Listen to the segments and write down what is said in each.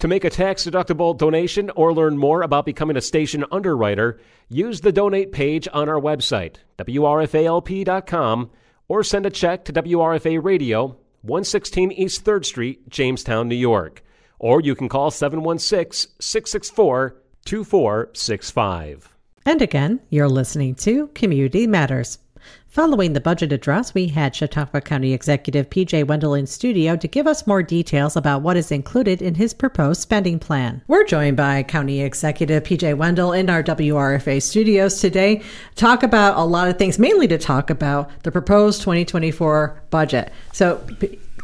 To make a tax deductible donation or learn more about becoming a station underwriter, use the donate page on our website, WRFALP.com, or send a check to WRFA Radio, 116 East 3rd Street, Jamestown, New York. Or you can call 716 664 2465. And again, you're listening to Community Matters. Following the budget address, we had Chautauqua County Executive PJ Wendel in studio to give us more details about what is included in his proposed spending plan. We're joined by County Executive PJ Wendel in our WRFA studios today. Talk about a lot of things, mainly to talk about the proposed 2024 budget. So,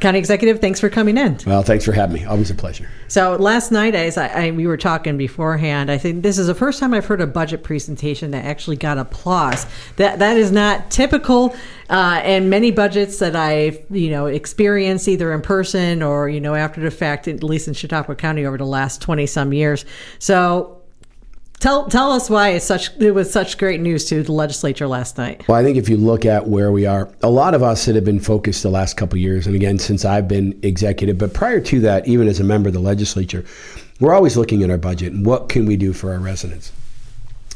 County Executive, thanks for coming in. Well, thanks for having me. Always a pleasure. So last night, as I, I, we were talking beforehand, I think this is the first time I've heard a budget presentation that actually got applause. That that is not typical. Uh, and many budgets that I've you know experienced either in person or you know after the fact, at least in Chautauqua County over the last twenty some years. So Tell tell us why it's such it was such great news to the legislature last night. Well, I think if you look at where we are, a lot of us that have been focused the last couple years, and again since I've been executive, but prior to that, even as a member of the legislature, we're always looking at our budget and what can we do for our residents.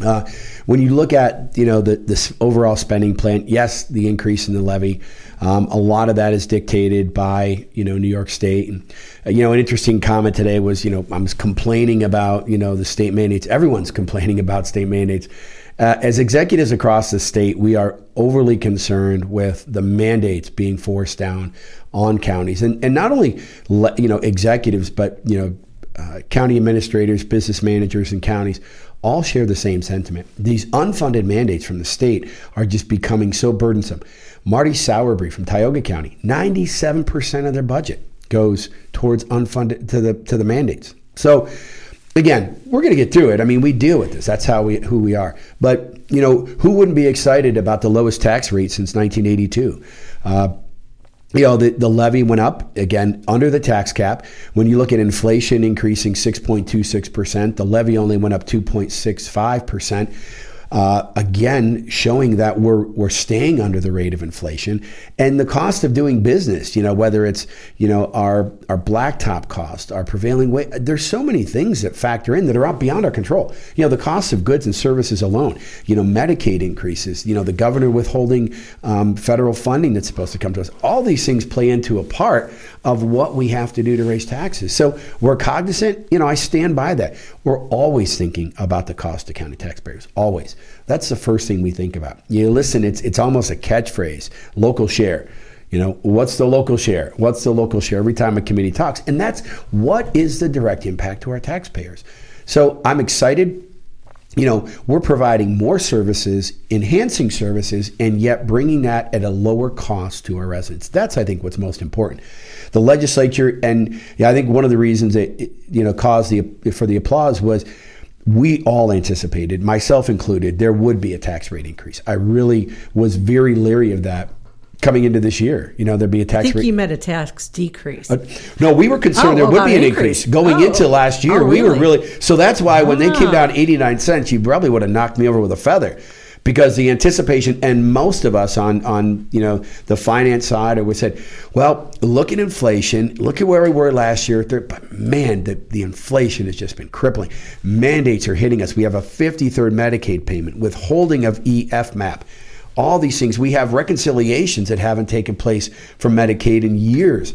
Uh, when you look at you know the this overall spending plan, yes, the increase in the levy, um, a lot of that is dictated by you know New York State. And, uh, you know, an interesting comment today was you know I was complaining about you know the state mandates. Everyone's complaining about state mandates. Uh, as executives across the state, we are overly concerned with the mandates being forced down on counties, and and not only le- you know executives, but you know uh, county administrators, business managers, and counties all share the same sentiment. These unfunded mandates from the state are just becoming so burdensome. Marty Sauerbrey from Tioga County, 97% of their budget goes towards unfunded to the to the mandates. So again, we're going to get through it. I mean, we deal with this. That's how we who we are. But you know, who wouldn't be excited about the lowest tax rate since 1982? Uh, you know, the, the levy went up again under the tax cap. When you look at inflation increasing 6.26%, the levy only went up 2.65% uh, again showing that we're we're staying under the rate of inflation and the cost of doing business. You know, whether it's you know our our blacktop cost, our prevailing wage. There's so many things that factor in that are out beyond our control. You know, the cost of goods and services alone. You know, Medicaid increases. You know, the governor withholding um, federal funding that's supposed to come to us. All these things play into a part of what we have to do to raise taxes. So we're cognizant. You know, I stand by that. We're always thinking about the cost to county taxpayers. Always. That's the first thing we think about. You listen, it's it's almost a catchphrase. Local share. You know, what's the local share? What's the local share every time a committee talks? And that's what is the direct impact to our taxpayers. So I'm excited you know, we're providing more services, enhancing services, and yet bringing that at a lower cost to our residents. That's, I think, what's most important. The legislature, and yeah, I think one of the reasons it, you know, caused the for the applause was we all anticipated, myself included, there would be a tax rate increase. I really was very leery of that coming into this year. You know, there'd be a tax I think rate. you meant a tax decrease. Uh, no, we were concerned Oh, there would be an increase. increase going Oh. into last year. Oh, We were really? really so that's why when they came Ah. down 89 cents, you probably would have knocked me over with a feather. Because the anticipation, and most of us on on you know the finance side, we said, well, look at inflation, look at where we were last year. But man, the, the inflation has just been crippling. Mandates are hitting us. We have a 53rd Medicaid payment, withholding of EFMAP all these things. We have reconciliations that haven't taken place for Medicaid in years.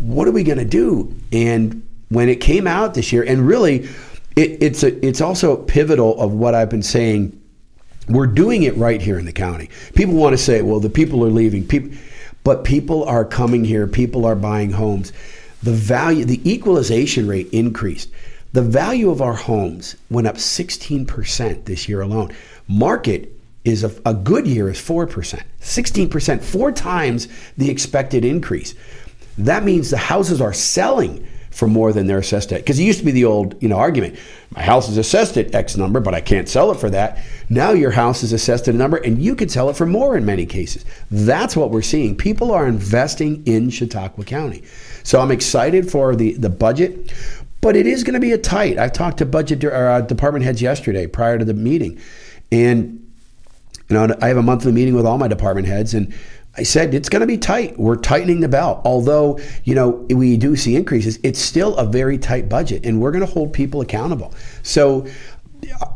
What are we going to do? And when it came out this year, and really, it, it's a, it's also pivotal of what I've been saying. We're doing it right here in the county. People want to say, "Well, the people are leaving." People, but people are coming here. People are buying homes. The value, the equalization rate increased. The value of our homes went up 16% this year alone. Market is a, a good year is 4%, 16%, four times the expected increase. That means the houses are selling for more than they're assessed at. Because it used to be the old, you know, argument: my house is assessed at X number, but I can't sell it for that. Now your house is assessed at a number, and you can sell it for more in many cases. That's what we're seeing. People are investing in Chautauqua County, so I'm excited for the the budget. But it is going to be a tight. I've talked to budget or, uh, department heads yesterday prior to the meeting, and you know I have a monthly meeting with all my department heads, and I said it's going to be tight. We're tightening the belt. Although, you know, we do see increases, it's still a very tight budget and we're going to hold people accountable. So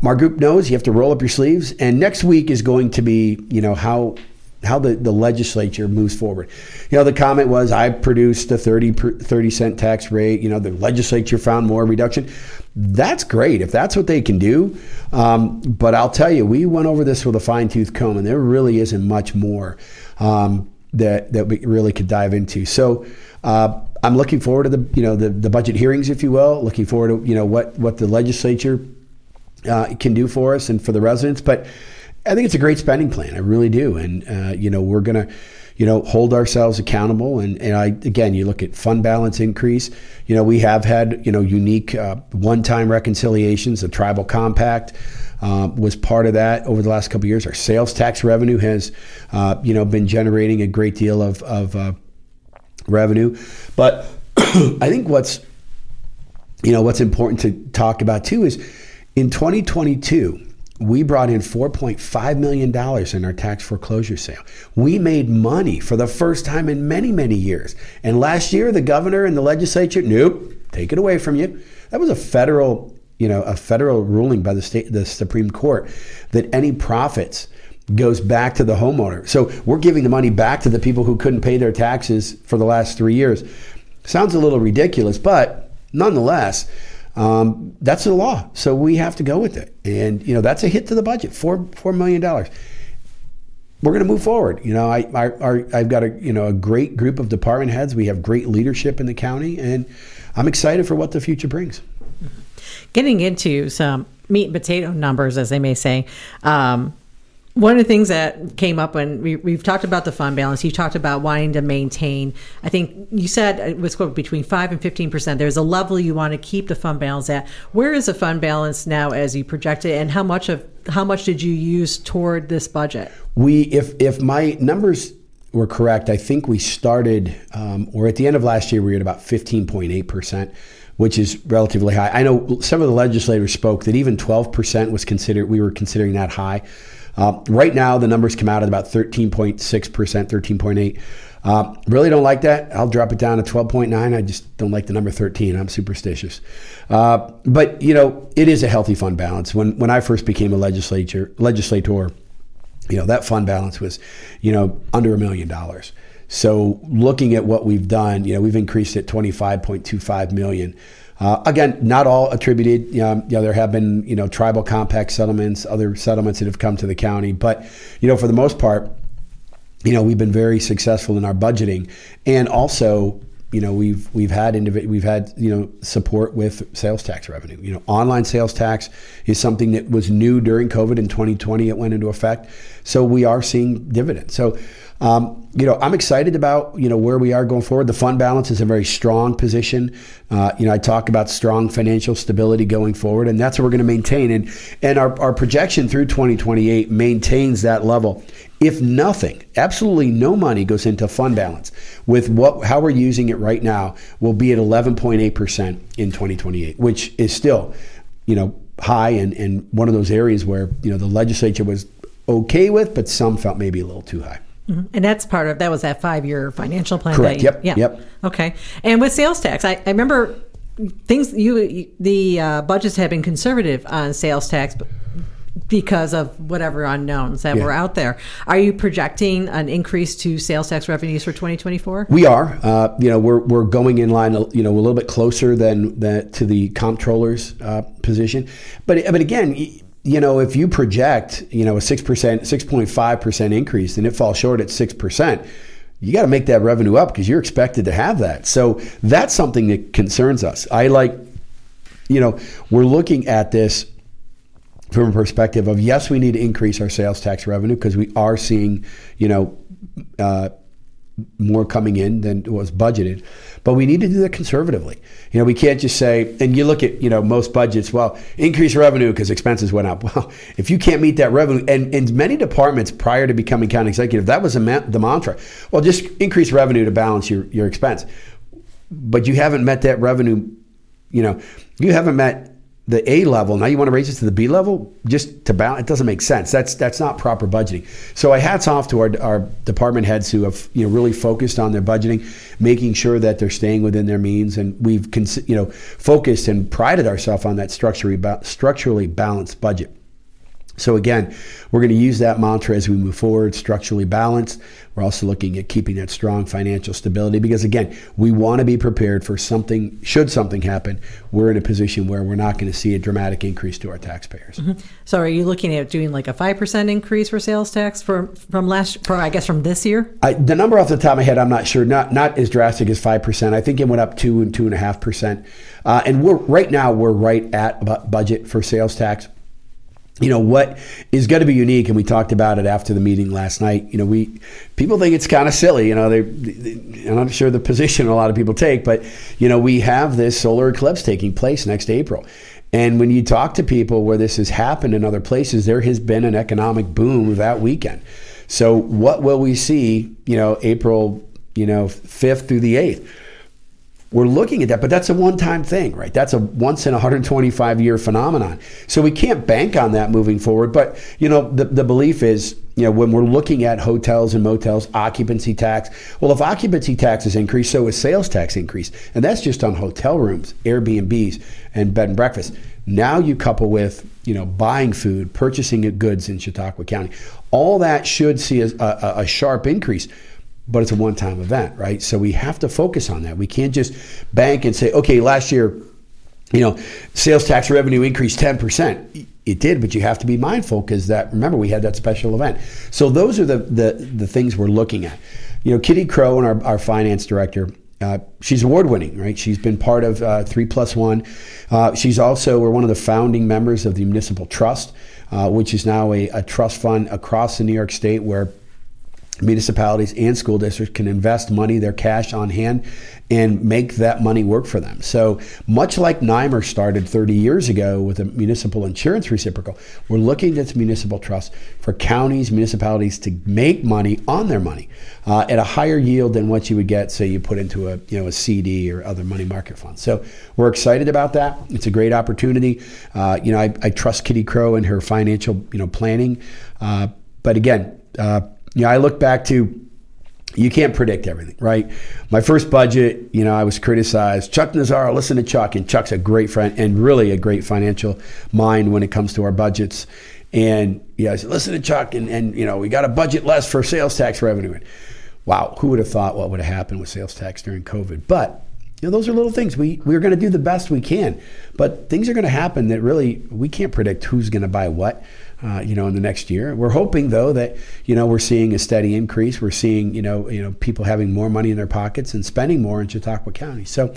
our group knows you have to roll up your sleeves and next week is going to be, you know, how how the, the legislature moves forward. You know, the comment was I produced a 30, 30 cent tax rate. You know, the legislature found more reduction. That's great if that's what they can do. Um, but I'll tell you, we went over this with a fine tooth comb, and there really isn't much more um, that that we really could dive into. So. Uh, I'm looking forward to the you know the, the budget hearings, if you will. Looking forward to you know what what the legislature uh, can do for us and for the residents. But I think it's a great spending plan. I really do, and uh, you know we're gonna you know hold ourselves accountable. And and I again, you look at fund balance increase. You know we have had you know unique uh, one time reconciliations, the tribal compact um, was part of that over the last couple years. Our sales tax revenue has, uh, you know, been generating a great deal of, of uh, revenue. But I think what's, you know, what's important to talk about too is in 2022, we brought in $4.5 million in our tax foreclosure sale. We made money for the first time in many, many years. And last year, the governor and the legislature, nope, take it away from you. That was a federal you know, a federal ruling by the state, the Supreme Court, that any profits goes back to the homeowner. So we're giving the money back to the people who couldn't pay their taxes for the last three years. Sounds a little ridiculous, but nonetheless, um, that's the law. So we have to go with it, and you know that's a hit to the budget four four million dollars. We're going to move forward. You know, I, I, I've got a you know a great group of department heads. We have great leadership in the county, and I'm excited for what the future brings getting into some meat and potato numbers, as they may say. Um, one of the things that came up when we, we've talked about the fund balance, you talked about wanting to maintain. I think you said it was between five and fifteen percent. There's a level you want to keep the fund balance at. Where is the fund balance now as you project it, and how much of how much did you use toward this budget? We, if if my numbers were correct, I think we started, um, or at the end of last year, we were at about fifteen point eight percent which is relatively high. I know some of the legislators spoke that even 12% was considered, we were considering that high. Uh, right now, the numbers come out at about 13.6%, 13.8. Uh, really don't like that. I'll drop it down to 12.9. I just don't like the number 13. I'm superstitious. Uh, but, you know, it is a healthy fund balance. When, when I first became a legislature, legislator, you know, that fund balance was, you know, under a million dollars. So looking at what we've done, you know, we've increased it 25.25 million. Uh, again, not all attributed. Um, you know, there have been you know tribal compact settlements, other settlements that have come to the county, but you know, for the most part, you know, we've been very successful in our budgeting, and also you know we've we've had individ- we've had you know support with sales tax revenue. You know, online sales tax is something that was new during COVID in 2020. It went into effect, so we are seeing dividends. So um, you know, I'm excited about you know where we are going forward. The fund balance is a very strong position. Uh, you know, I talk about strong financial stability going forward, and that's what we're going to maintain. And and our, our projection through 2028 maintains that level. If nothing, absolutely no money goes into fund balance. With what how we're using it right now, we'll be at 11.8 percent in 2028, which is still, you know, high and, and one of those areas where you know the legislature was okay with, but some felt maybe a little too high. Mm-hmm. And that's part of that was that five year financial plan. Correct. yep. Yeah. Yep. Okay. And with sales tax, I, I remember things you the uh, budgets have been conservative on sales tax because of whatever unknowns that yeah. were out there. Are you projecting an increase to sales tax revenues for 2024? We are. Uh, you know, we're, we're going in line. You know, a little bit closer than that to the comptroller's uh, position, but but again you know, if you project, you know, a 6%, 6.5% increase and it falls short at 6%, you got to make that revenue up because you're expected to have that. So that's something that concerns us. I like, you know, we're looking at this from a perspective of yes, we need to increase our sales tax revenue because we are seeing, you know, uh, more coming in than was budgeted. But we need to do that conservatively. You know, we can't just say, and you look at, you know, most budgets, well, increase revenue because expenses went up. Well, if you can't meet that revenue, and in many departments prior to becoming county executive, that was ma- the mantra. Well, just increase revenue to balance your, your expense. But you haven't met that revenue, you know, you haven't met the A level. Now you want to raise it to the B level just to balance. It doesn't make sense. That's that's not proper budgeting. So I hats off to our, our department heads who have you know really focused on their budgeting, making sure that they're staying within their means, and we've you know focused and prided ourselves on that structurally structurally balanced budget. So again, we're going to use that mantra as we move forward, structurally balanced. We're also looking at keeping that strong financial stability because again, we want to be prepared for something should something happen. We're in a position where we're not going to see a dramatic increase to our taxpayers. Mm-hmm. So are you looking at doing like a 5% increase for sales tax for from last for I guess from this year? I, the number off the top of my head, I'm not sure. Not not as drastic as 5%. I think it went up 2 and 2.5%. Uh, and we're right now we're right at budget for sales tax you know what is going to be unique and we talked about it after the meeting last night. You know we people think it's kind of silly you know they, they i'm not sure the position a lot of people take but you know we have this solar eclipse taking place next april. And when you talk to people where this has happened in other places there has been an economic boom that weekend. So what will we see you know april you know 5th through the 8th we're looking at that, but that's a one time thing, right? That's a once in 125 year phenomenon. So we can't bank on that moving forward. But, you know, the, the belief is, you know, when we're looking at hotels and motels, occupancy tax, well, if occupancy taxes increase, so is sales tax increase. And that's just on hotel rooms, Airbnbs, and bed and breakfast. Now you couple with, you know, buying food, purchasing goods in Chautauqua County. All that should see a, a, a sharp increase but it's a one time event, right? So we have to focus on that. We can't just bank and say, okay, last year, you know, sales tax revenue increased 10%. It did, but you have to be mindful because that, remember, we had that special event. So those are the, the, the things we're looking at. You know, Kitty Crow and our, our finance director, uh, she's award winning, right? She's been part of uh, Three Plus One. Uh, she's also, we're one of the founding members of the Municipal Trust, uh, which is now a, a trust fund across the New York State where municipalities and school districts can invest money, their cash on hand, and make that money work for them. So, much like NYMIR started 30 years ago with a municipal insurance reciprocal, we're looking at municipal trust for counties, municipalities to make money on their money uh, at a higher yield than what you would get, say, you put into a you know a CD or other money market fund. So, we're excited about that. It's a great opportunity. Uh, you know, I, I, trust Kitty Crow and her financial you know planning, uh, but again uh, you know, I look back to you can't predict everything, right? My first budget, you know, I was criticized. Chuck Nazzaro, listen to Chuck, and Chuck's a great friend and really a great financial mind when it comes to our budgets. And yeah, I said, listen to Chuck, and, and you know, we got a budget less for sales tax revenue. And wow, who would have thought what would have happened with sales tax during COVID? But you know, those are little things. We we're going to do the best we can, but things are going to happen that really we can't predict who's going to buy what uh, you know, in the next year. We're hoping though that you know we're seeing a steady increase. We're seeing you know you know people having more money in their pockets and spending more in Chautauqua County. So,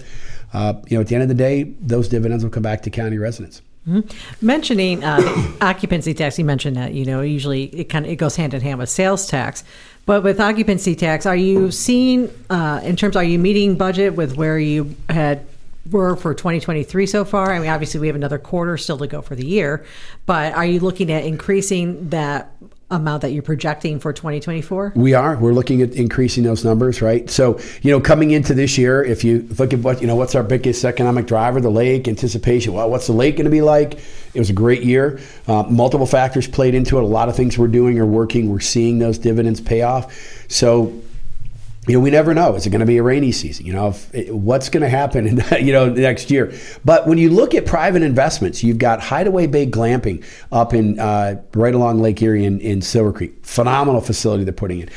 uh, you know, at the end of the day, those dividends will come back to county residents. Mm-hmm. Mentioning uh, occupancy tax, you mentioned that you know usually it kind of it goes hand in hand with sales tax, but with occupancy tax, are you seeing uh, in terms? Are you meeting budget with where you had were for 2023 so far? I mean, obviously we have another quarter still to go for the year, but are you looking at increasing that amount that you're projecting for 2024? We are. We're looking at increasing those numbers, right? So, you know, coming into this year, if you look at what, you know, what's our biggest economic driver, the lake, anticipation. Well, what's the lake going to be like? It was a great year. Uh, multiple factors played into it. A lot of things we're doing are working. We're seeing those dividends pay off. So, you know, we never know. Is it going to be a rainy season? You know, what's going to happen in you know next year? But when you look at private investments, you've got Hideaway Bay Glamping up in uh, right along Lake Erie in, in Silver Creek. Phenomenal facility they're putting in.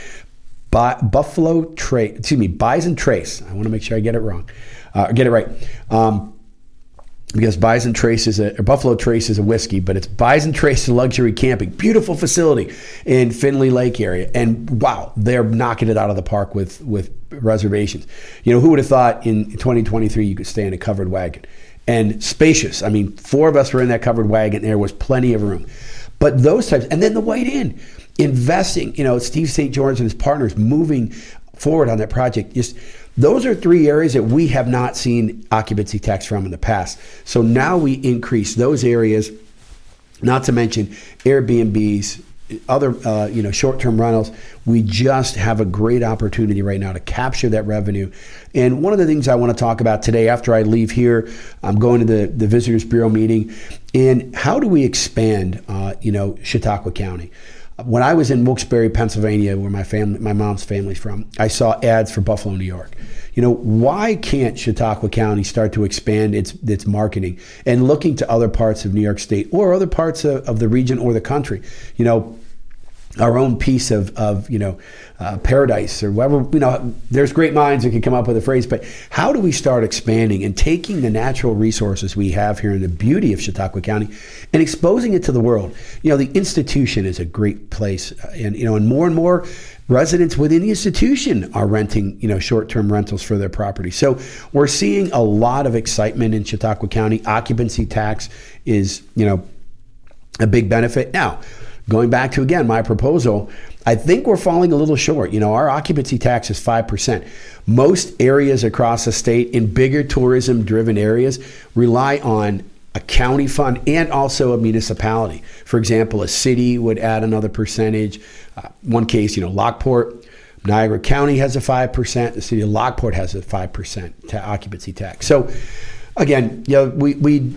Buffalo Trace, excuse me, Bison Trace. I want to make sure I get it wrong, uh, get it right. Um, because Bison Trace is a Buffalo Trace is a whiskey, but it's Bison Trace luxury camping, beautiful facility in Findley Lake area, and wow, they're knocking it out of the park with with reservations. You know, who would have thought in 2023 you could stay in a covered wagon and spacious? I mean, four of us were in that covered wagon. There was plenty of room, but those types, and then the White Inn, investing. You know, Steve St. George and his partners moving forward on that project. Just those are three areas that we have not seen occupancy tax from in the past. So now we increase those areas, not to mention Airbnbs, other uh, you know short-term rentals. We just have a great opportunity right now to capture that revenue. And one of the things i want to talk about today after i leave here i'm going to the, the visitors bureau meeting and how do we expand uh, you know chautauqua county when i was in wilkes-barre pennsylvania where my family my mom's family's from i saw ads for buffalo new york you know, why can't Chautauqua County start to expand its its marketing and looking to other parts of New York State or other parts of, of the region or the country? You know, our own piece of, of you know uh, paradise or whatever you know there's great minds that can come up with a phrase but how do we start expanding and taking the natural resources we have here in the beauty of chautauqua county and exposing it to the world you know the institution is a great place uh, and you know and more and more residents within the institution are renting, you know, short-term rentals for their property. So we're seeing a lot of excitement in Chautauqua County. Occupancy tax is, you know, a big benefit. Now, going back to again my proposal, I think we're falling a little short. You know, our occupancy tax is 5%. Most areas across the state in bigger tourism driven areas rely on a county fund and also a municipality. For example, a city would add another percentage. Uh, one case, you know, Lockport, Niagara County has a 5%, the city of Lockport has a 5% ta- occupancy tax. So, again, you know, we, we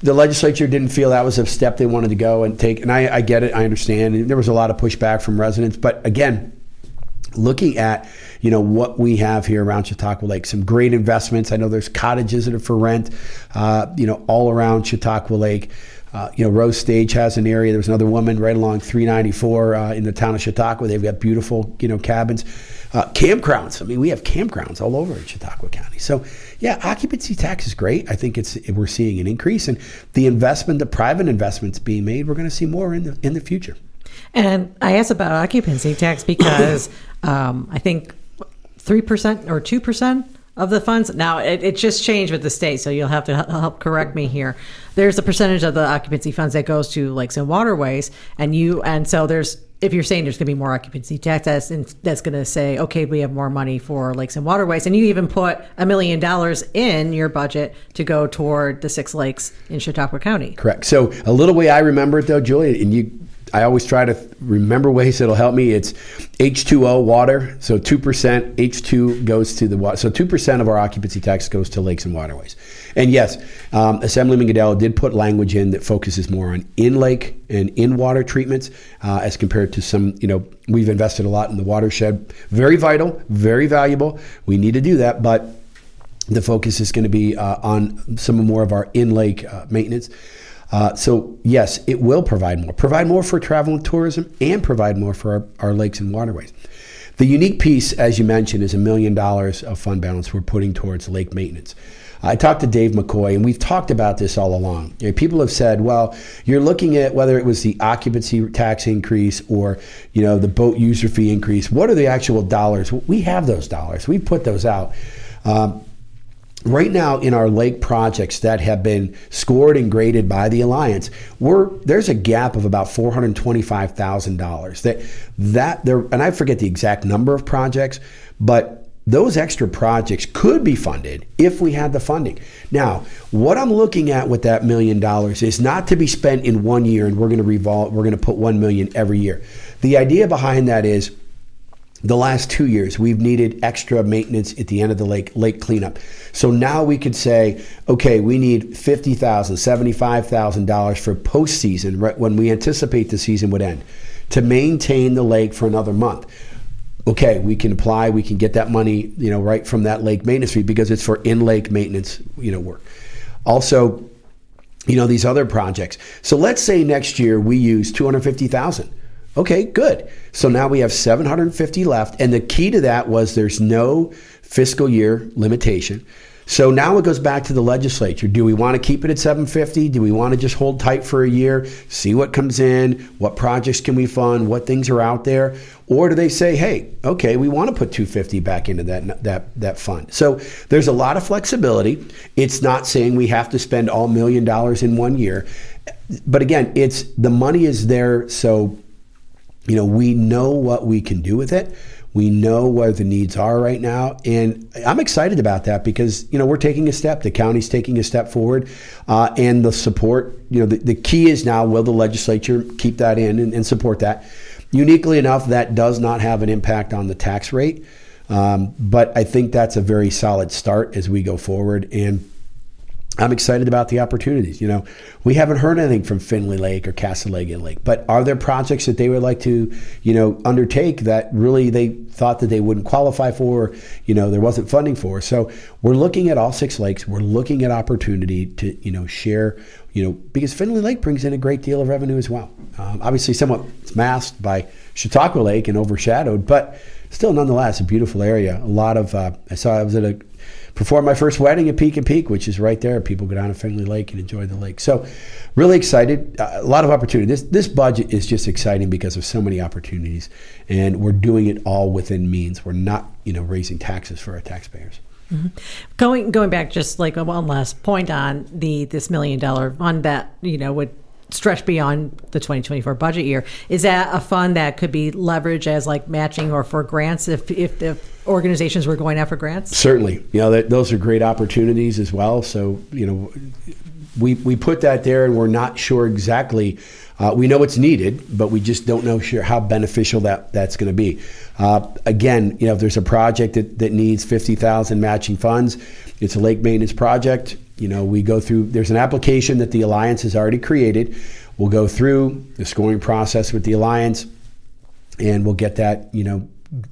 the legislature didn't feel that was a step they wanted to go and take. And I, I get it, I understand. And there was a lot of pushback from residents. But again, looking at you know what we have here around Chautauqua Lake. Some great investments. I know there's cottages that are for rent, uh, you know, all around Chautauqua Lake. Uh, you know, Rose Stage has an area. There's another woman right along 394 uh, in the town of Chautauqua. They've got beautiful, you know, cabins. Uh, campgrounds. I mean, we have campgrounds all over in Chautauqua County. So, yeah, occupancy tax is great. I think it's we're seeing an increase, and the investment, the private investments being made, we're going to see more in the in the future. And I asked about occupancy tax because um, I think three percent or two percent of the funds. Now it, it just changed with the state, so you'll have to help correct me here. There's a percentage of the occupancy funds that goes to lakes and waterways, and you and so there's if you're saying there's going to be more occupancy tax, that's that's going to say okay, we have more money for lakes and waterways, and you even put a million dollars in your budget to go toward the six lakes in Chautauqua County. Correct. So a little way I remember it though, Julia, and you I always try to remember ways that'll help me. It's H2O water. So 2% H2 goes to the water. So 2% of our occupancy tax goes to lakes and waterways. And yes, um, Assemblyman Goodell did put language in that focuses more on in lake and in water treatments uh, as compared to some, you know, we've invested a lot in the watershed. Very vital, very valuable. We need to do that. But the focus is going to be uh, on some more of our in lake uh, maintenance. Uh, so, yes, it will provide more. Provide more for travel and tourism and provide more for our, our lakes and waterways. The unique piece, as you mentioned, is a million dollars of fund balance we're putting towards lake maintenance. I talked to Dave McCoy, and we've talked about this all along. You know, people have said, "Well, you're looking at whether it was the occupancy tax increase or, you know, the boat user fee increase. What are the actual dollars? We have those dollars. We put those out. Um, right now in our lake projects that have been scored and graded by the alliance we're there's a gap of about $425000 that that there and i forget the exact number of projects but those extra projects could be funded if we had the funding. Now, what I'm looking at with that million dollars is not to be spent in one year and we're going to revolve we're going to put 1 million every year. The idea behind that is the last two years, we've needed extra maintenance at the end of the lake, lake cleanup. So now we could say, okay, we need $50,000, $75,000 for postseason, right when we anticipate the season would end, to maintain the lake for another month. Okay, we can apply, we can get that money, you know, right from that lake maintenance fee because it's for in-lake maintenance, you know, work. Also, you know, these other projects. So let's say next year we use 250,000 Okay, good. So now we have 750 left. And the key to that was there's no fiscal year limitation. So now it goes back to the legislature. Do we want to keep it at 750? Do we want to just hold tight for a year, see what comes in, what projects can we fund, what things are out there? Or do they say, "Hey, okay, we want to put 250 back into that that that fund." So there's a lot of flexibility. It's not saying we have to spend all million dollars in one year. But again, it's the money is there so you know, we know what we can do with it. We know where the needs are right now, and I'm excited about that because you know we're taking a step. The county's taking a step forward, uh, and the support. You know, the, the, key is now will the legislature keep that in and, and, support that. Uniquely enough, that does not have an impact on the tax rate, um, but I think that's a very solid start as we go forward and I'm excited about the opportunities. You know, we haven't heard anything from Findley Lake or Cassadaga Lake, but are there projects that they would like to, you know, undertake that really they thought that they wouldn't qualify for, you know, there wasn't funding for? So we're looking at all six lakes. We're looking at opportunity to, you know, share, you know, because Findley Lake brings in a great deal of revenue as well. Um, obviously, somewhat masked by Chautauqua Lake and overshadowed, but still, nonetheless, a beautiful area. A lot of, uh, I saw I was at a performed my first wedding at Peek'n Peak, which is right there. People go down to Findley Lake and enjoy the lake. So, really excited. A lot of opportunity. This this budget is just exciting because of so many opportunities, and we're doing it all within means. We're not, you know, raising taxes for our taxpayers. Mm-hmm. Going going back, just like one last point on the this million dollar fund that you know would stretch beyond the 2024 budget year. Is that a fund that could be leveraged as like matching or for grants if if the organizations were going after grants? Certainly, you know that, those are great opportunities as well. So you know, we we put that there, and we're not sure exactly. Uh, we know it's needed, but we just don't know sure how beneficial that that's going to be. Uh, again, you know, if there's a project that, that needs fifty thousand matching funds, it's a lake maintenance project. You know, we go through. There's an application that the alliance has already created. We'll go through the scoring process with the alliance, and we'll get that you know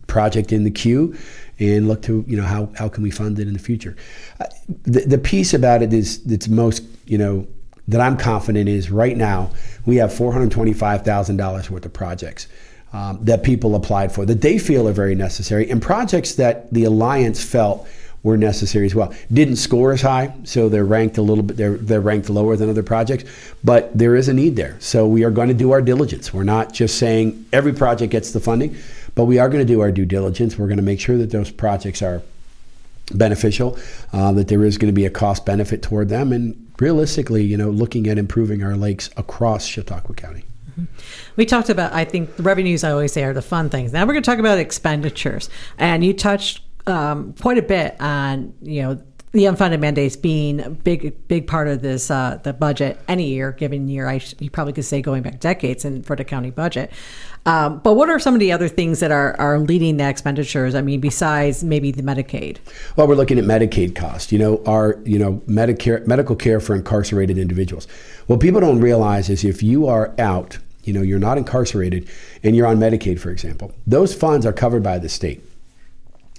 project in the queue and look to you know how, how can we fund it in the future uh, the, the piece about it is that's most you know that i'm confident is right now we have $425000 worth of projects um, that people applied for that they feel are very necessary and projects that the alliance felt were necessary as well. Didn't score as high, so they're ranked a little bit. They're they're ranked lower than other projects, but there is a need there. So we are going to do our diligence. We're not just saying every project gets the funding. But we are going to do our due diligence. We're going to make sure that those projects are beneficial, uh, that there is going to be a cost benefit toward them, and realistically, you know, looking at improving our lakes across Chautauqua County. Mm-hmm. We talked about, I think, the revenues. I always say are the fun things. Now we're going to talk about expenditures, and you touched um, quite a bit on, you know, the unfunded mandates being a big big part of this uh, the budget any year given year I you probably could say going back decades and for the county budget um, but what are some of the other things that are, are leading the expenditures? I mean, besides maybe the Medicaid. Well, we're looking at Medicaid costs. You know, our you know Medicare medical care for incarcerated individuals. What people don't realize is if you are out, you know, you're not incarcerated, and you're on Medicaid, for example, those funds are covered by the state.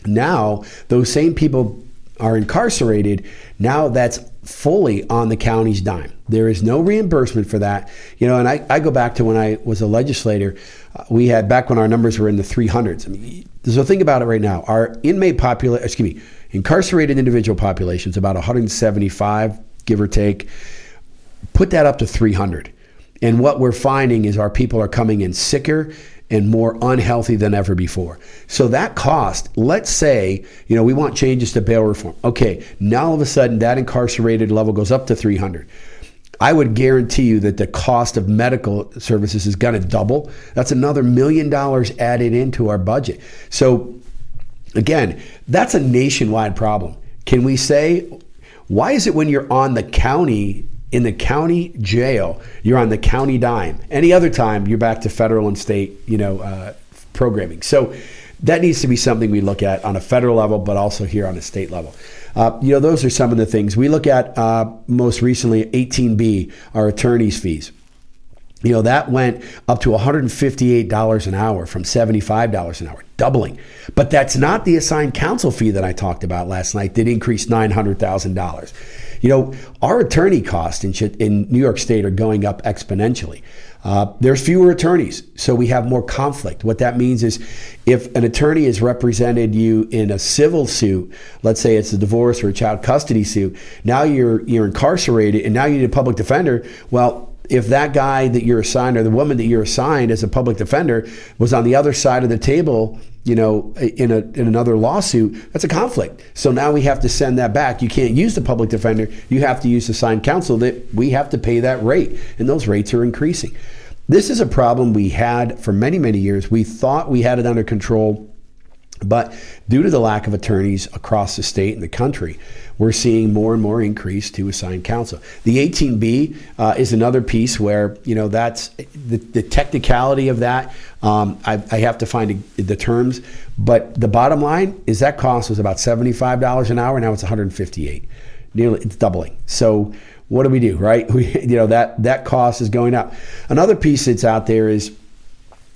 Now, those same people are incarcerated, now that's fully on the county's dime. There is no reimbursement for that. You know, and I, I go back to when I was a legislator, uh, we had back when our numbers were in the 300s. I mean, a thing about it right now. Our inmate population, excuse me, incarcerated individual population is about 175, give or take. Put that up to 300. And what we're finding is our people are coming in sicker and more unhealthy than ever before. So that cost, let's say, you know, we want changes to bail reform. Okay, now all of a sudden that incarcerated level goes up to 300. I would guarantee you that the cost of medical services is going to double. That's another million dollars added into our budget. So again, that's a nationwide problem. Can we say why is it when you're on the county in the county jail, you're on the county dime. Any other time, you're back to federal and state, you know, uh, programming. So that needs to be something we look at on a federal level, but also here on a state level. Uh, you know, those are some of the things we look at. Uh, most recently, 18B, our attorneys' fees. You know, that went up to $158 an hour from $75 an hour, doubling. But that's not the assigned counsel fee that I talked about last night that increased $900,000. You know, our attorney costs in, in New York State are going up exponentially. Uh, there's fewer attorneys, so we have more conflict. What that means is if an attorney has represented you in a civil suit, let's say it's a divorce or a child custody suit, now you're you're incarcerated and now you need a public defender. Well, if that guy that you're assigned or the woman that you're assigned as a public defender was on the other side of the table you know, in a in another lawsuit, that's a conflict. So now we have to send that back. You can't use the public defender. You have to use the assigned counsel. That we have to pay that rate, and those rates are increasing. This is a problem we had for many many years. We thought we had it under control. But due to the lack of attorneys across the state and the country, we're seeing more and more increase to assigned counsel. The 18B uh, is another piece where you know that's the, the technicality of that. Um, I, I, have to find the terms, but the bottom line is that cost was about seventy-five dollars an hour. Now it's one hundred and fifty-eight. Nearly, it's doubling. So what do we do, right? We, you know that that cost is going up. Another piece that's out there is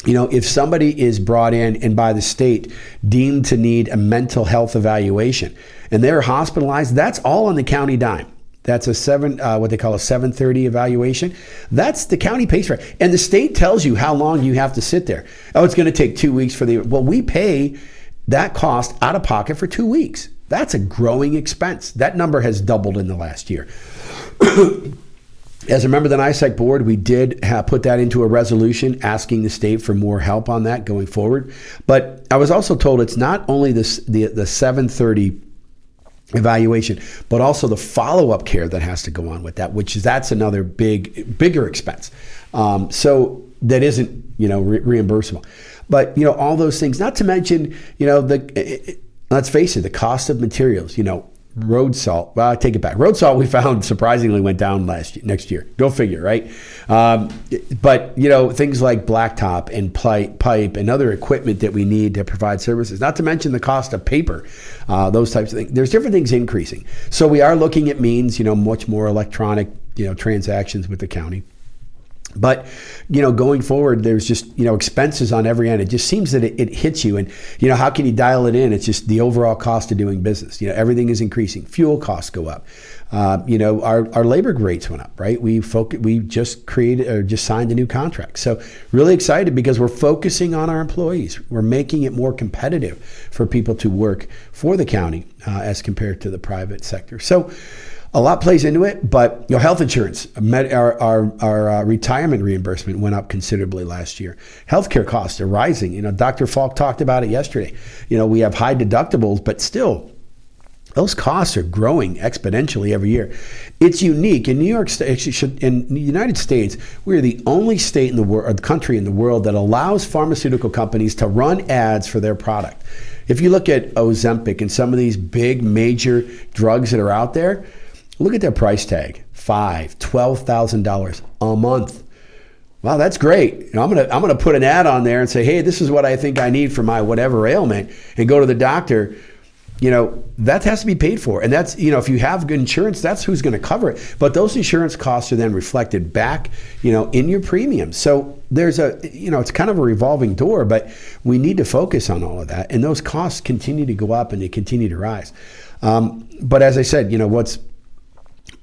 you know, if somebody is brought in and by the state deemed to need a mental health evaluation and they're hospitalized, that's all on the county dime. That's a seven, uh, what they call a 730 evaluation. That's the county pays for it. And the state tells you how long you have to sit there. Oh, it's going to take two weeks for the, well, we pay that cost out of pocket for two weeks. That's a growing expense. That number has doubled in the last year. As a member of the NYSAC board, we did put that into a resolution asking the state for more help on that going forward. But I was also told it's not only this, the, the 730 evaluation, but also the follow-up care that has to go on with that, which is that's another big, bigger expense. Um, so that isn't, you know, re- reimbursable. But you know, all those things. Not to mention, you know, the it, it, let's face it, the cost of materials. You know, road salt. Well, I take it back. Road salt we found surprisingly went down last next year. Go figure, right? Um, but you know things like blacktop and pipe, and other equipment that we need to provide services. Not to mention the cost of paper, uh, those types of things. There's different things increasing. So we are looking at means, you know, much more electronic, you know, transactions with the county. But you know, going forward, there's just you know expenses on every end. It just seems that it, it, hits you, and you know how can you dial it in? It's just the overall cost of doing business. You know, everything is increasing. Fuel costs go up. Uh, you know, our, our labor rates went up. Right? We focus, we just created or just signed a new contract. So really excited because we're focusing on our employees. We're making it more competitive for people to work for the county uh, as compared to the private sector. So a lot plays into it, but you know, health insurance, our, our, our uh, retirement reimbursement went up considerably last year. Healthcare costs are rising. You know, Dr. Falk talked about it yesterday. You know, we have high deductibles, but still, those costs are growing exponentially every year. It's unique in New York State. In the United States, we're the only state in the world, country in the world that allows pharmaceutical companies to run ads for their product. If you look at Ozempic and some of these big major drugs that are out there, Look at their price tag five, twelve thousand dollars a month. Wow, that's great. You know, I'm gonna I'm gonna put an ad on there and say, hey, this is what I think I need for my whatever ailment, and go to the doctor. You know, that has to be paid for. And that's, you know, if you have good insurance, that's who's going to cover it. But those insurance costs are then reflected back, you know, in your premium. So there's a, you know, it's kind of a revolving door, but we need to focus on all of that. And those costs continue to go up and they continue to rise. Um, but as I said, you know, what's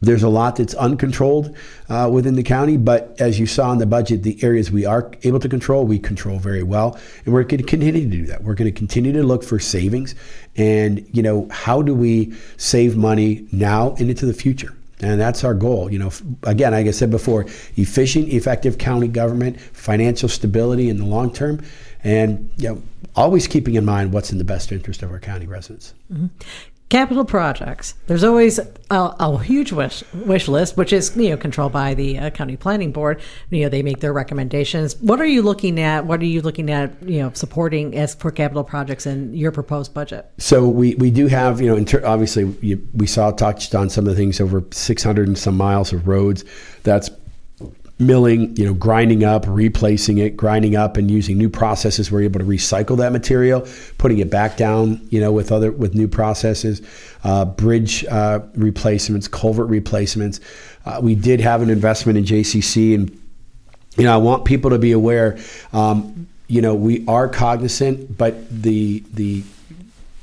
there's a lot that's uncontrolled uh, within the county, but as you saw in the budget, the areas we are able to control, we control very well, and we're going to continue to do that. We're going to continue to look for savings, and you know, how do we save money now and into the future? And that's our goal. You know, again, like I said before, efficient, effective county government, financial stability in the long term, and you know, always keeping in mind what's in the best interest of our county residents. Mm-hmm capital projects. There's always a, a, huge wish wish list, which is you know controlled by the uh, county planning board. You know they make their recommendations. What are you looking at? What are you looking at? You know supporting as for capital projects in your proposed budget. So we we do have you know ter- obviously you, we saw touched on some of the things over 600 and some miles of roads. That's milling, you know, grinding up, replacing it, grinding up, and using new processes. We're able to recycle that material, putting it back down, you know, with other with new processes, uh, bridge uh, replacements, culvert replacements. Uh, we did have an investment in JCC, and you know, I want people to be aware. Um, you know, we are cognizant, but the the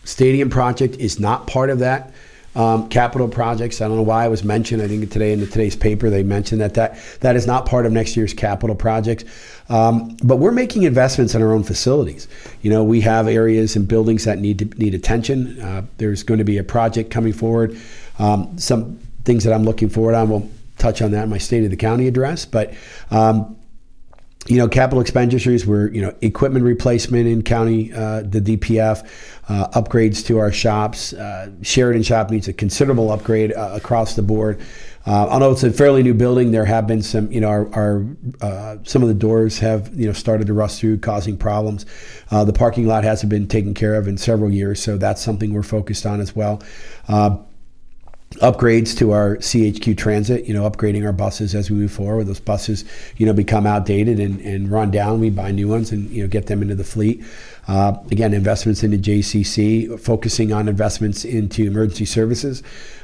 stadium project is not part of that. Um, capital projects. I don't know why it was mentioned. I think today in the, today's paper they mentioned that that that is not part of next year's capital projects. Um, but we're making investments in our own facilities. You know, we have areas and buildings that need to need attention. Uh, there's going to be a project coming forward. Um, some things that I'm looking forward on. We'll touch on that in my state of the county address. But um, you know, capital expenditures were, you know, equipment replacement in county, uh, the DPF, uh, upgrades to our shops. Uh, Sheridan shop needs a considerable upgrade uh, across the board. Uh, although it's a fairly new building, there have been some, you know, our, our uh, some of the doors have, you know, started to rust through, causing problems. the parking lot hasn't been taken care of in several years, so that's something we're focused on as well upgrades to our CHQ transit, you know, upgrading our buses as we move forward. Those buses, you know, become outdated and, and run down. We buy new ones and, you know, get them into the fleet. Uh, again, investments into JCC, focusing on investments into emergency services.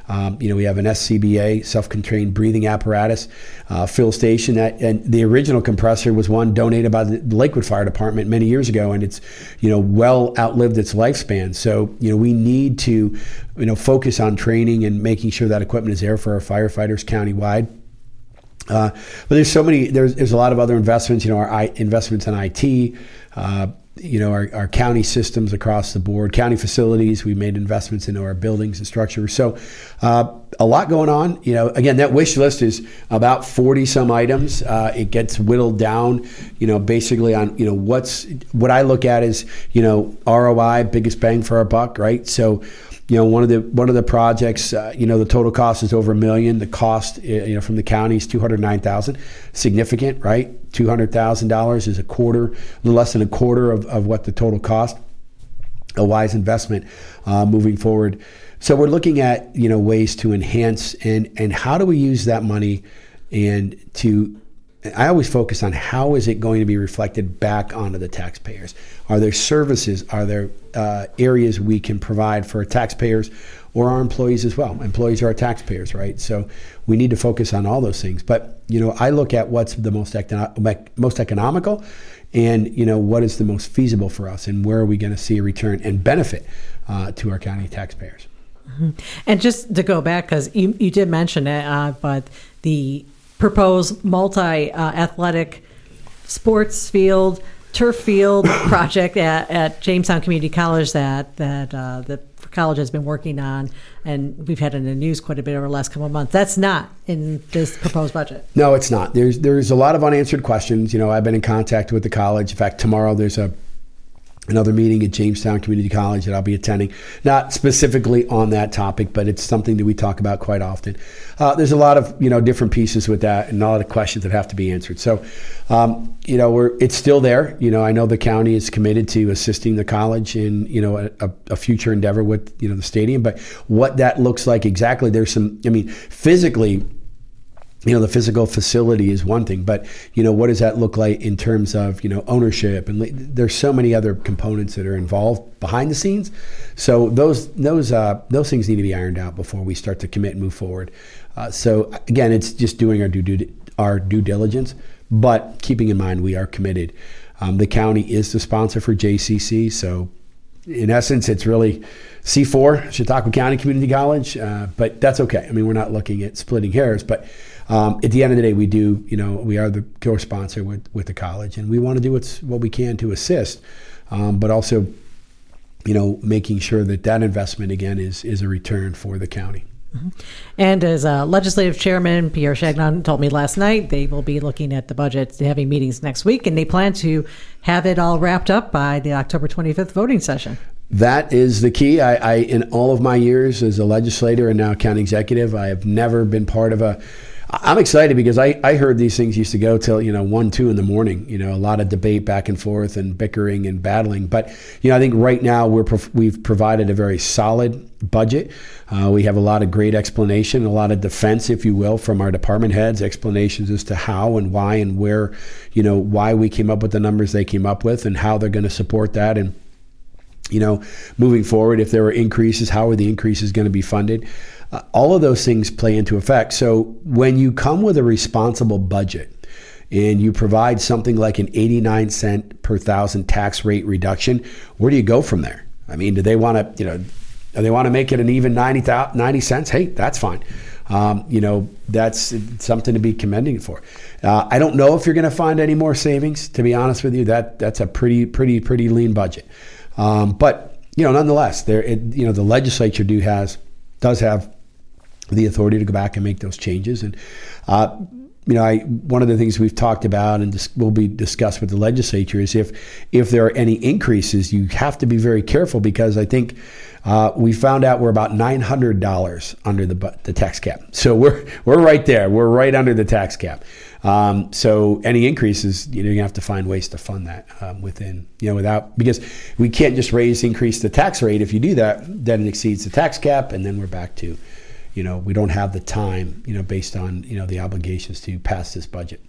Um, you know, we have an SCBA, self-contained breathing apparatus, uh, fill station. That, and the original compressor was one donated by the Lakewood Fire Department many years ago, and it's, you know, well outlived its lifespan. So, you know, we need to, you know, focus on training and making sure that equipment is there for our firefighters countywide. Uh, but there's so many. There's, there's a lot of other investments. You know, our I, investments in IT. Uh, you know, our, our county systems across the board, county facilities. We made investments into our buildings and structure. So, uh, a lot going on. You know, again, that wish list is about forty some items. Uh, it gets whittled down. You know, basically on you know what's what I look at is you know ROI, biggest bang for our buck, right? So you know one of the one of the projects uh, you know the total cost is over a million. The cost uh, you know from the county is 209000 significant right? $200000 is a quarter less than a quarter of, of what the total cost. A wise investment uh, moving forward. So we're looking at you know ways to enhance and and how do we use that money and to I always focus on how is it going to be reflected back onto the taxpayers. Are there services? Are there uh, areas we can provide for taxpayers or our employees as well? Employees are our taxpayers, right? So we need to focus on all those things. But you know, I look at what's the most econo- most economical, and you know what is the most feasible for us, and where are we going to see a return and benefit uh, to our county taxpayers. Mm-hmm. And just to go back, because you, you did mention it, uh, but the proposed multi uh, athletic sports field, turf field project at, at Jamestown Community College that that uh, the college has been working on, and we've had in the news quite a bit over the last couple of months. That's not in this proposed budget. No, it's not. There's there's a lot of unanswered questions. You know, I've been in contact with the college. In fact, tomorrow there's a another meeting at Jamestown Community College that I'll be attending. Not specifically on that topic, but it's something that we talk about quite often. Uh, there's a lot of you know different pieces with that, and a lot of questions that have to be answered. So, um, you know, we're it's still there. You know, I know the county is committed to assisting the college in you know a, a future endeavor with you know the stadium, but what that looks like exactly, there's some. I mean, physically you know the physical facility is one thing but you know what does that look like in terms of you know ownership? And there's so many other components that are involved behind the scenes. So those those uh, those things need to be ironed out before we start to commit and move forward. Uh, so again it's just doing our due, due our due diligence but keeping in mind we are committed. Um, the county is the sponsor for JCC so in essence it's really C4 Chautauqua County Community College uh, but that's okay. I mean we're not looking at splitting hairs but um, at the end of the day, we do, you know, we are the co-sponsor with, with the college, and we want to do what's, what we can to assist, um, but also, you know, making sure that that investment again is is a return for the county. Mm-hmm. And as a legislative chairman, Pierre Chagnon told me last night, they will be looking at the budget, having meetings next week, and they plan to have it all wrapped up by the October 25th voting session. That is the key. I, I in all of my years as a legislator and now county executive, I have never been part of a I'm excited because I, I heard these things used to go till you know one two in the morning. You know, a lot of debate back and forth and bickering and battling. But you know, I think right now we're we've provided a very solid budget. Uh, we have a lot of great explanation, a lot of defense, if you will, from our department heads, explanations as to how and why and where, you know, why we came up with the numbers they came up with and how they're going to support that and you know, moving forward, if there were increases, how are the increases going to be funded? Uh, all of those things play into effect. So when you come with a responsible budget and you provide something like an 89 cent per thousand tax rate reduction, where do you go from there? I mean, do they want to, you know, do they want to make it an even 90, 90 cents? Hey, that's fine. Um, you know, that's something to be commending for. Uh, I don't know if you're going to find any more savings. To be honest with you, that that's a pretty, pretty, pretty lean budget. Um, but you know, nonetheless, there, it, you know, the legislature do has does have the authority to go back and make those changes. And uh, you know, I, one of the things we've talked about and dis- will be discussed with the legislature is if if there are any increases, you have to be very careful because I think uh, we found out we're about nine hundred dollars under the the tax cap. So we're we're right there. We're right under the tax cap. Um, so any increases, you know, you have to find ways to fund that um, within, you know, without because we can't just raise increase the tax rate. If you do that, then it exceeds the tax cap, and then we're back to, you know, we don't have the time, you know, based on you know the obligations to pass this budget.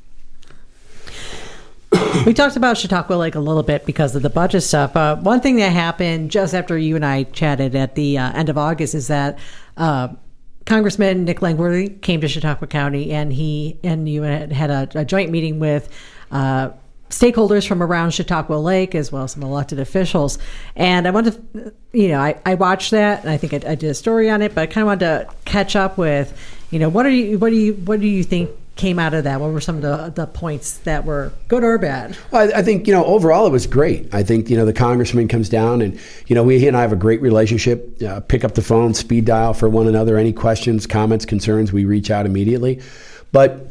we talked about Chautauqua Lake a little bit because of the budget stuff. Uh, one thing that happened just after you and I chatted at the uh, end of August is that uh, Congressman Nick Langworthy came to Chautauqua County, and he and you had, had a, a joint meeting with uh, stakeholders from around Chautauqua Lake as well as some elected officials. And I wanted to, you know, I, I watched that, and I think I, I did a story on it, but I kind of wanted to catch up with, you know, what are you, what do you, what do you think came out of that? What were some of the, the points that were good or bad? Well, I, I, think, you know, overall it was great. I think, you know, the congressman comes down and, you know, we, he and I have a great relationship. Uh, pick up the phone, speed dial for one another. Any questions, comments, concerns, we reach out immediately. But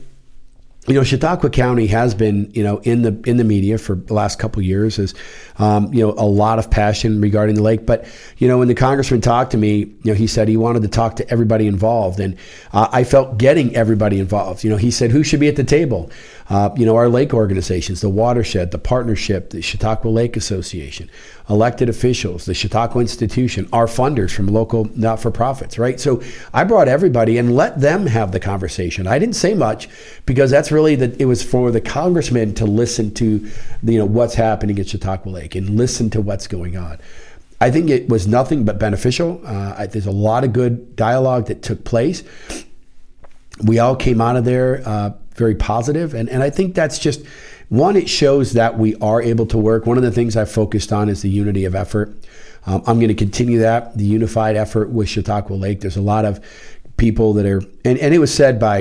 you know, Chautauqua County has been, you know, in the in the media for the last couple years as, um, you know, a lot of passion regarding the lake. But you know, when the congressman talked to me, you know, he said he wanted to talk to everybody involved, and uh, I felt getting everybody involved. You know, he said who should be at the table. Uh, you know, our lake organizations, the watershed, the partnership, the Chautauqua Lake Association, elected officials, the Chautauqua Institution, our funders from local not for profits, right? So I brought everybody and let them have the conversation. I didn't say much because that's really that it was for the congressman to listen to, you know, what's happening at Chautauqua Lake and listen to what's going on. I think it was nothing but beneficial. Uh, I, there's a lot of good dialogue that took place. We all came out of there uh, very positive, and and I think that's just one. It shows that we are able to work. One of the things I focused on is the unity of effort. Um, I'm going to continue that, the unified effort with Chautauqua Lake. There's a lot of people that are, and, and it was said by,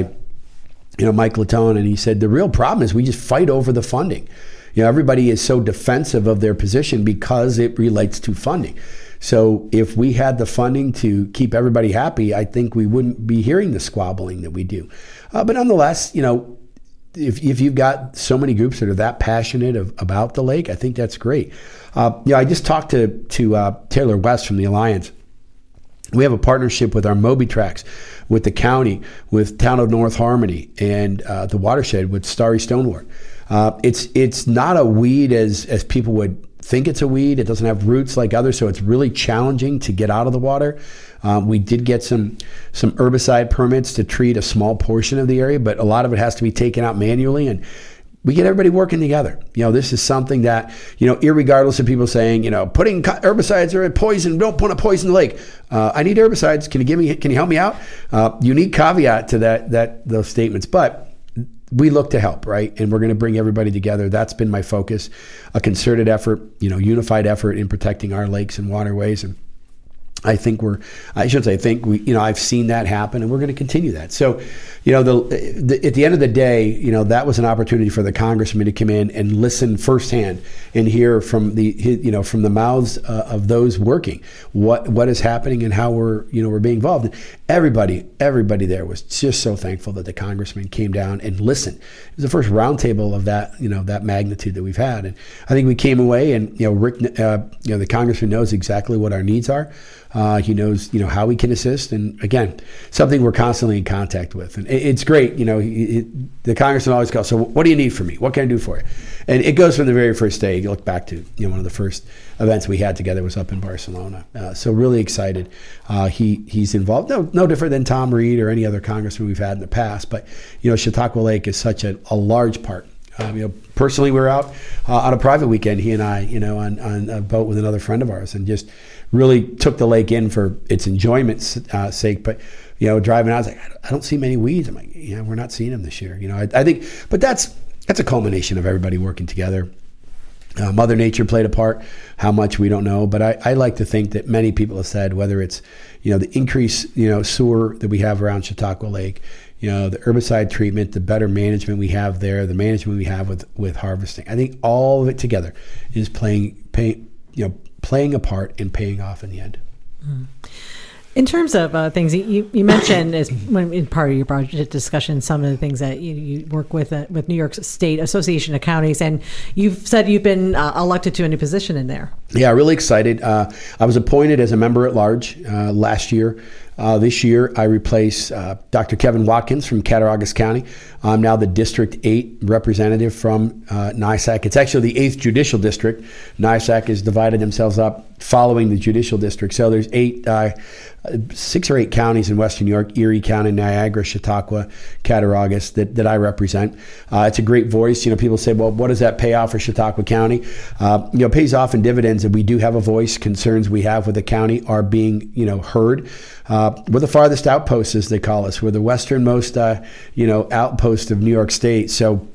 you know, Mike Latone, and he said the real problem is we just fight over the funding. You know, everybody is so defensive of their position because it relates to funding. So if we had the funding to keep everybody happy, I think we wouldn't be hearing the squabbling that we do. Uh, but nonetheless, you know, if, if you've got so many groups that are that passionate of, about the lake, I think that's great. Uh, yeah, I just talked to to uh, Taylor West from the Alliance. We have a partnership with our Moby Tracks, with the county, with Town of North Harmony, and uh, the watershed with Starry Stonewort. Uh, it's it's not a weed as as people would think it's a weed. It doesn't have roots like others, so it's really challenging to get out of the water. Um, we did get some some herbicide permits to treat a small portion of the area, but a lot of it has to be taken out manually and we get everybody working together. You know, this is something that, you know, regardless of people saying, you know, putting herbicides are a poison, don't put a poison the lake. Uh, I need herbicides. Can you give me, can you help me out? Uh, unique caveat to that, that, those statements. But we look to help, right? And we're going to bring everybody together. That's been my focus, a concerted effort, you know, unified effort in protecting our lakes and waterways. And I think we're, I shouldn't say, I think we, you know, I've seen that happen and we're going to continue that. So, you know, the, the, at the end of the day, you know, that was an opportunity for the congressman to come in and listen firsthand and hear from the, you know, from the mouths uh, of those working what what is happening and how we're, you know, we're being involved. Everybody, everybody there was just so thankful that the congressman came down and listened. It was the first roundtable of that, you know, that magnitude that we've had. And I think we came away and, you know, Rick, uh, you know, the congressman knows exactly what our needs are. Uh, he knows, you know, how we can assist, and again, something we're constantly in contact with, and it, it's great. You know, he, it, the congressman always goes, "So, what do you need from me? What can I do for you?" And it goes from the very first day. You look back to, you know, one of the first events we had together was up in Barcelona. Uh, so, really excited. Uh, he he's involved. No, no different than Tom Reed or any other congressman we've had in the past. But you know, Chautauqua Lake is such a, a large part um, you know, personally, we are out uh, on a private weekend, he and I, you know, on, on a boat with another friend of ours, and just really took the lake in for its enjoyment's uh, sake. But you know, driving I was like, I don't see many weeds. I'm like, yeah, we're not seeing them this year. You know, I, I think, but that's that's a culmination of everybody working together. Uh, Mother Nature played a part. How much we don't know, but I, I, like to think that many people have said whether it's you know the increase you know sewer that we have around Chautauqua Lake, you know the herbicide treatment, the better management we have there, the management we have with with harvesting. I think all of it together is playing pay, you know playing a part in paying off in the end. Mm. In terms of uh, things you, you mentioned as when in part of your budget discussion, some of the things that you, you work with uh, with New York State Association of Counties, and you've said you've been uh, elected to a new position in there. Yeah, really excited. Uh, I was appointed as a member at large uh, last year. Uh, this year, I replace uh, Dr. Kevin Watkins from Cattaraugus County. I'm now the District 8 representative from uh, NYSAC. It's actually the 8th Judicial District. NYSAC has divided themselves up following the Judicial District. So there's eight, uh, six or eight counties in Western New York Erie County, Niagara, Chautauqua, Cattaraugus that, that I represent. Uh, it's a great voice. You know, people say, well, what does that pay off for Chautauqua County? Uh, you know, pays off in dividends, and we do have a voice. Concerns we have with the county are being, you know, heard. Uh, we're the farthest outpost, as they call us. We're the westernmost, uh, you know, outpost of New York State. So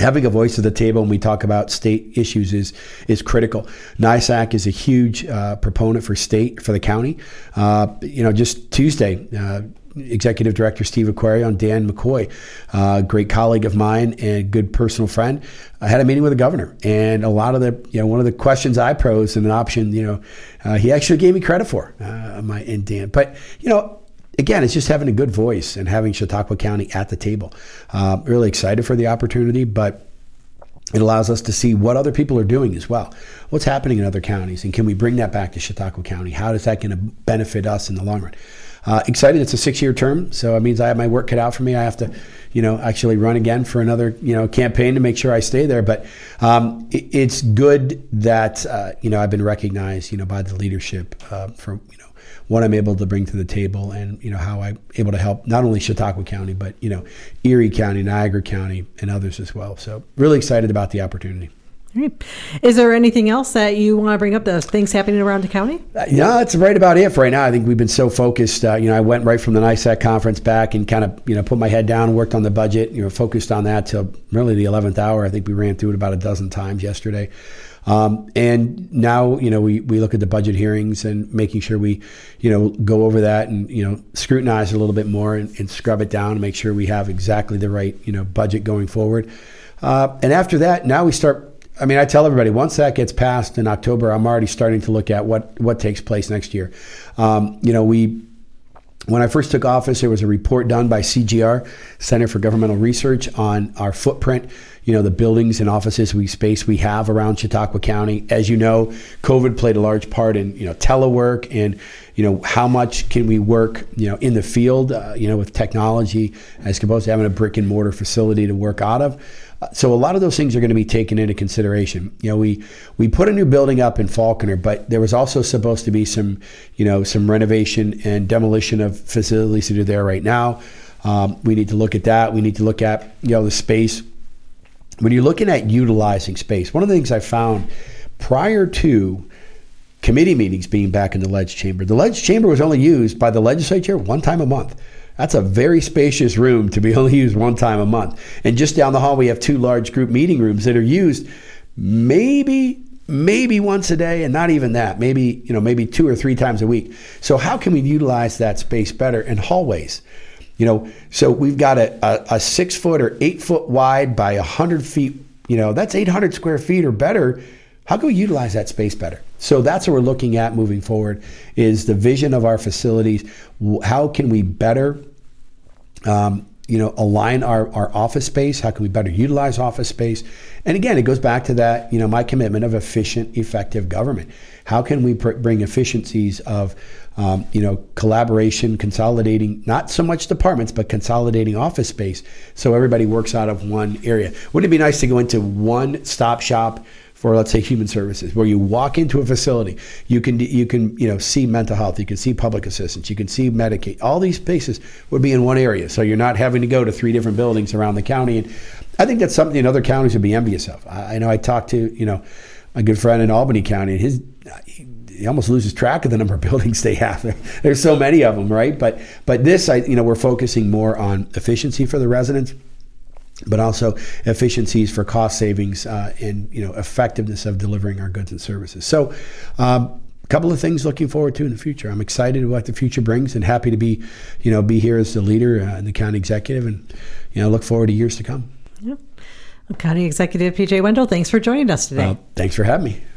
having a voice at the table when we talk about state issues is is critical. NYSAC is a huge uh, proponent for state for the county. Uh, you know, just Tuesday. Uh, Executive Director Steve Acquario, Dan McCoy, uh, great colleague of mine and good personal friend, I had a meeting with the governor, and a lot of the, you know, one of the questions I posed and an option, you know, uh, he actually gave me credit for, uh, my and Dan. But you know, again, it's just having a good voice and having Chautauqua County at the table. Uh, really excited for the opportunity, but it allows us to see what other people are doing as well. What's happening in other counties, and can we bring that back to Chautauqua County? How is that going to benefit us in the long run? Uh, excited. It's a six-year term, so it means I have my work cut out for me. I have to, you know, actually run again for another, you know, campaign to make sure I stay there. But um, it, it's good that uh, you know I've been recognized, you know, by the leadership uh, for you know what I'm able to bring to the table and you know how I'm able to help not only Chautauqua County but you know Erie County, Niagara County, and others as well. So really excited about the opportunity. Is there anything else that you want to bring up? The things happening around the county? Uh, yeah, that's right about it for right now. I think we've been so focused. Uh, you know, I went right from the NYSAC conference back and kind of you know put my head down, and worked on the budget. You know, focused on that till really the eleventh hour. I think we ran through it about a dozen times yesterday. Um, and now, you know, we, we look at the budget hearings and making sure we, you know, go over that and, you know, scrutinize it a little bit more and, and scrub it down and make sure we have exactly the right, you know, budget going forward. Uh, and after that, now we start I mean, I tell everybody once that gets passed in October, I'm already starting to look at what what takes place next year. Um, you know, we when I first took office, there was a report done by CGR, Center for Governmental Research, on our footprint you know the buildings and offices we space we have around Chautauqua County. As you know, COVID played a large part in you know telework and you know how much can we work you know in the field uh, you know with technology as opposed to having a brick and mortar facility to work out of. Uh, so a lot of those things are going to be taken into consideration. You know, we we put a new building up in Falconer, but there was also supposed to be some, you know, some renovation and demolition of facilities that are there right now. Um, we need to look at that. We need to look at you know the space when you're looking at utilizing space, one of the things I found prior to committee meetings being back in the ledge chamber, the ledge chamber was only used by the legislature one time a month. That's a very spacious room to be only used one time a month. And just down the hall, we have two large group meeting rooms that are used maybe maybe once a day and not even that maybe you know maybe two or three times a week so how can we utilize that space better in hallways you know, so we've got a, a, a six foot or eight foot wide by a hundred feet. You know, that's 800 square feet or better. How can we utilize that space better? So that's what we're looking at moving forward is the vision of our facilities. How can we better, um, you know, align our, our office space? How can we better utilize office space? And again, it goes back to that, you know, my commitment of efficient, effective government. How can we pr- bring efficiencies of um, you know, collaboration, consolidating not so much departments, but consolidating office space so everybody works out of one area. Wouldn't it be nice to go into one stop shop for let's say human services where you walk into a facility you can you can you know see mental health you can see public assistance you can see medicaid all these spaces would be in one area so you're not having to go to three different buildings around the county and i think that's something other counties would be envious of i, I know i talked to you know a good friend in albany county and his he, he almost loses track of the number of buildings they have. There's so many of them, right? But but this, I you know, we're focusing more on efficiency for the residents, but also efficiencies for cost savings uh, and you know effectiveness of delivering our goods and services. So. Um, a couple of things looking forward to in the future. I'm excited about what the future brings, and happy to be, you know, be here as the leader uh, and the county executive, and you know, look forward to years to come. Yeah. County Executive PJ Wendel, thanks for joining us today. thanks for having me.